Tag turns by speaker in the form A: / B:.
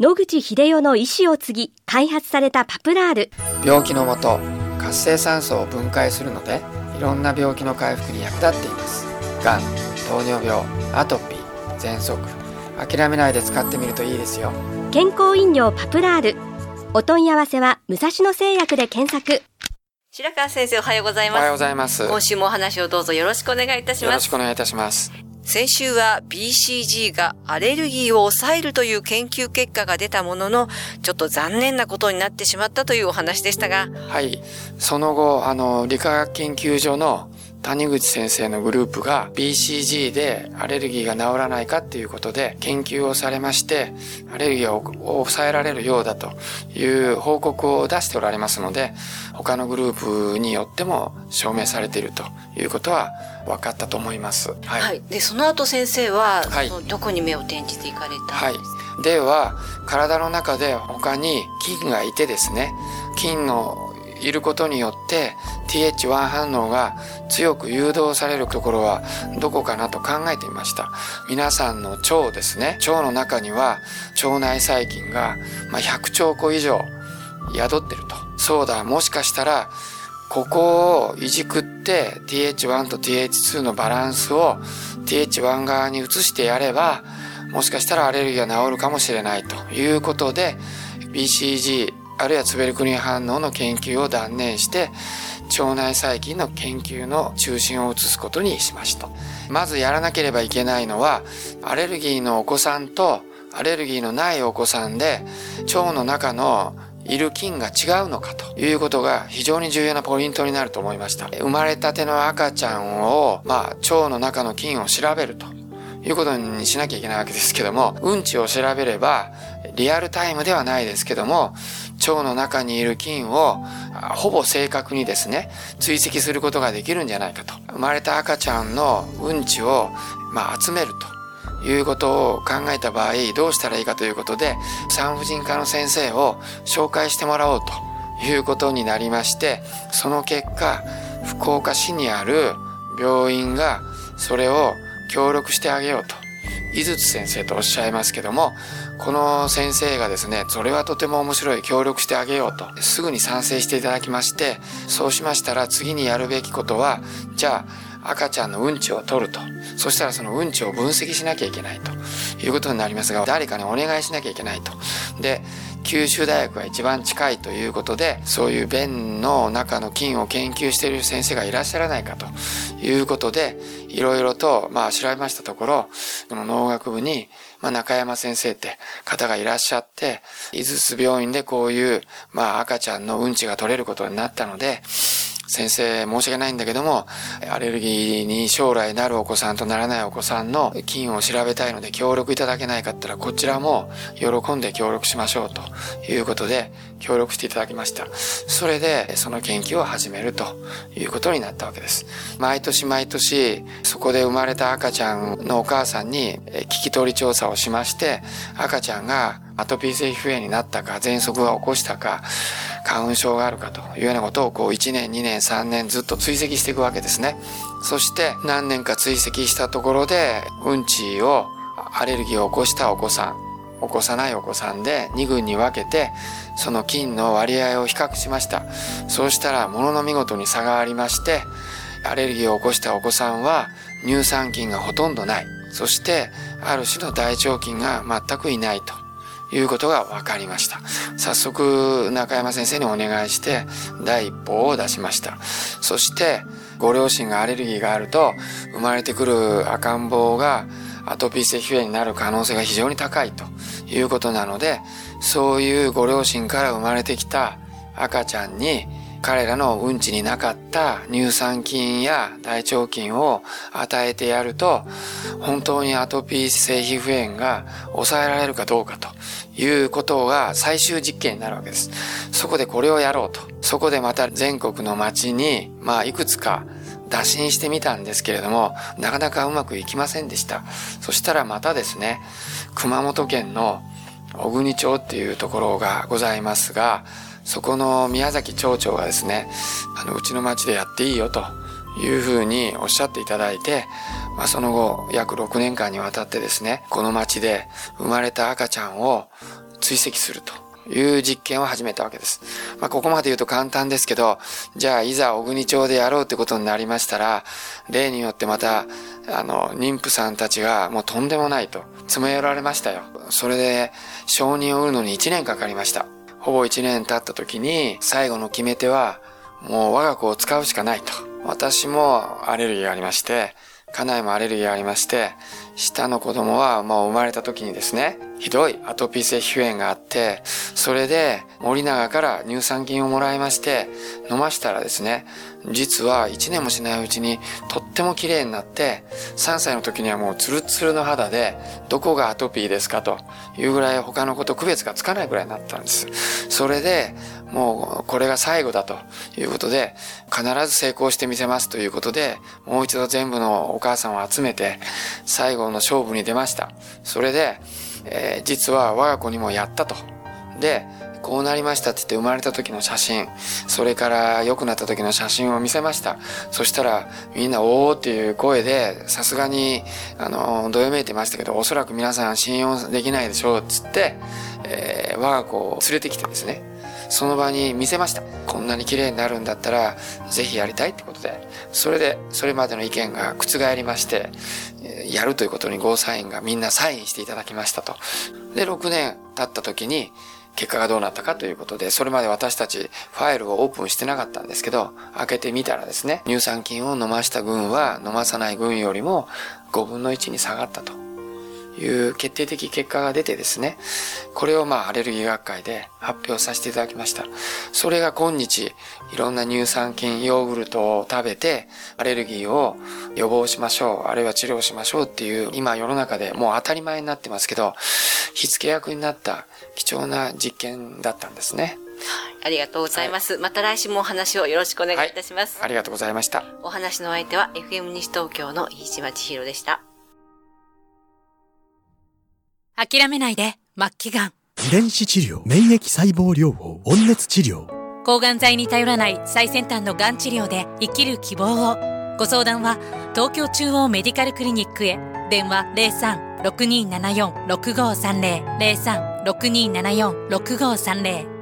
A: 野口英世の意思を継ぎ開発されたパプラール。
B: 病気のもと活性酸素を分解するのでいろんな病気の回復に役立っています。がん糖尿病アトピー喘息。諦めないで使ってみるといいですよ。
A: 健康飲料パプラール。お問い合わせは武蔵野製薬で検索。
C: 白川先生おはようございます。
B: おはようございます。
C: 今週もお話をどうぞよろしくお願いいたします。
B: よろしくお願いいたします
C: 先週は BCG がアレルギーを抑えるという研究結果が出たものの、ちょっと残念なことになってしまったというお話でしたが。
B: はい。その後、あの、理化学研究所の谷口先生のグループが BCG でアレルギーが治らないかっていうことで研究をされまして、アレルギーを抑えられるようだという報告を出しておられますので、他のグループによっても証明されているということは分かったと思います。
C: はい。はい、で、その後先生は、はい、どこに目を転じていかれたはい
B: では体の中で他に菌がいてですね菌のいることによって TH1 反応が強く誘導されるところはどこかなと考えてみました。皆さんの腸ですね。腸の中には腸内細菌が100兆個以上宿ってると。そうだ、もしかしたらここをいじくって TH1 と TH2 のバランスを TH1 側に移してやればもしかしたらアレルギーが治るかもしれないということで BCG あるいはツベルクリン反応の研究を断念して腸内細菌の研究の中心を移すことにしましたまずやらなければいけないのはアレルギーのお子さんとアレルギーのないお子さんで腸の中のいる菌が違うのかということが非常に重要なポイントになると思いました。生まれたての赤ちゃんを、まあ、腸の中の菌を調べるということにしなきゃいけないわけですけども、うんちを調べれば、リアルタイムではないですけども、腸の中にいる菌をほぼ正確にですね、追跡することができるんじゃないかと。生まれた赤ちゃんのうんちを、まあ、集めるということを考えた場合、どうしたらいいかということで、産婦人科の先生を紹介してもらおうということになりまして、その結果、福岡市にある病院がそれを協力してあげようと。井筒先生とおっしゃいますけども、この先生がですね、それはとても面白い、協力してあげようと、すぐに賛成していただきまして、そうしましたら次にやるべきことは、じゃあ赤ちゃんのうんちを取ると。そしたらそのうんちを分析しなきゃいけないということになりますが、誰かにお願いしなきゃいけないと。で、九州大学が一番近いということで、そういう便の中の菌を研究している先生がいらっしゃらないかということで、いろいろと、まあ調べましたところ、この農学部に、まあ中山先生って方がいらっしゃって、井筒病院でこういう、まあ赤ちゃんのうんちが取れることになったので、先生申し訳ないんだけども、アレルギーに将来なるお子さんとならないお子さんの菌を調べたいので協力いただけないかったらこちらも喜んで協力しましょうということで協力していただきました。それでその研究を始めるということになったわけです。毎年毎年そこで生まれた赤ちゃんのお母さんに聞き取り調査をしまして赤ちゃんがアトピー性皮膚炎になったか喘息が起こしたか花粉症があるかというようなことをこう1年2年3年ずっと追跡していくわけですね。そして何年か追跡したところでうんちをアレルギーを起こしたお子さん。起こさないお子さんで2群に分けてその菌の割合を比較しました。そうしたらものの見事に差がありましてアレルギーを起こしたお子さんは乳酸菌がほとんどない。そしてある種の大腸菌が全くいないと。いうことが分かりました。早速中山先生にお願いして第一報を出しました。そしてご両親がアレルギーがあると生まれてくる赤ん坊がアトピー性皮膚炎になる可能性が非常に高いということなのでそういうご両親から生まれてきた赤ちゃんに彼らのうんちになかった乳酸菌や大腸菌を与えてやると本当にアトピー性皮膚炎が抑えられるかどうかということが最終実験になるわけです。そこでこれをやろうと。そこでまた全国の町に、まあいくつか打診してみたんですけれども、なかなかうまくいきませんでした。そしたらまたですね、熊本県の小国町っていうところがございますが、そこの宮崎町長がですね、あの、うちの町でやっていいよというふうにおっしゃっていただいて、まあ、その後約6年間にわたってですね、この町で生まれた赤ちゃんを追跡するという実験を始めたわけです。まあ、ここまで言うと簡単ですけど、じゃあいざ小国町でやろうってことになりましたら、例によってまた、あの、妊婦さんたちがもうとんでもないと詰め寄られましたよ。それで承認を得るのに1年かかりました。ほぼ1年経った時に最後の決め手は、もう我が子を使うしかないと。私もアレルギーがありまして、家内もアレルギーがありまして、下の子供はもう生まれた時にですね、ひどいアトピー性皮膚炎があって、それで森永から乳酸菌をもらいまして、飲ましたらですね、実は1年もしないうちにとっても綺麗になって、3歳の時にはもうツルツルの肌で、どこがアトピーですかというぐらい他の子と区別がつかないぐらいになったんです。それで、もうこれが最後だということで、必ず成功してみせますということで、もう一度全部のお母さんを集めて、最後の勝負に出ました。それで、えー、実は我が子にもやったと。で、こうなりましたって言って生まれた時の写真、それから良くなった時の写真を見せました。そしたらみんなおーっていう声で、さすがに、あの、どよめいてましたけど、おそらく皆さん信用できないでしょうっつって、えー、我が子を連れてきてですね、その場に見せました。こんなに綺麗になるんだったら、ぜひやりたいってことで、それで、それまでの意見が覆りまして、やるということにゴーサインがみんなサインしていただきましたと。で、6年経った時に、結果がどうなったかということで、それまで私たちファイルをオープンしてなかったんですけど、開けてみたらですね、乳酸菌を飲ました群は飲まさない群よりも5分の1に下がったと。いう決定的結果が出てですね、これをまあアレルギー学会で発表させていただきました。それが今日、いろんな乳酸菌ヨーグルトを食べて、アレルギーを予防しましょう、あるいは治療しましょうっていう、今世の中でもう当たり前になってますけど、火付け役になった貴重な実験だったんですね。
C: ありがとうございます。はい、また来週もお話をよろしくお願いいたします、
B: はい。ありがとうございました。
C: お話の相手は FM 西東京の飯島千尋でした。
D: 諦めないで、末期がん。
E: 遺伝子治療、免疫細胞療法、温熱治療。
D: 抗がん剤に頼らない最先端のがん治療で生きる希望を。ご相談は、東京中央メディカルクリニックへ。電話03-6274-6530。03-6274-6530。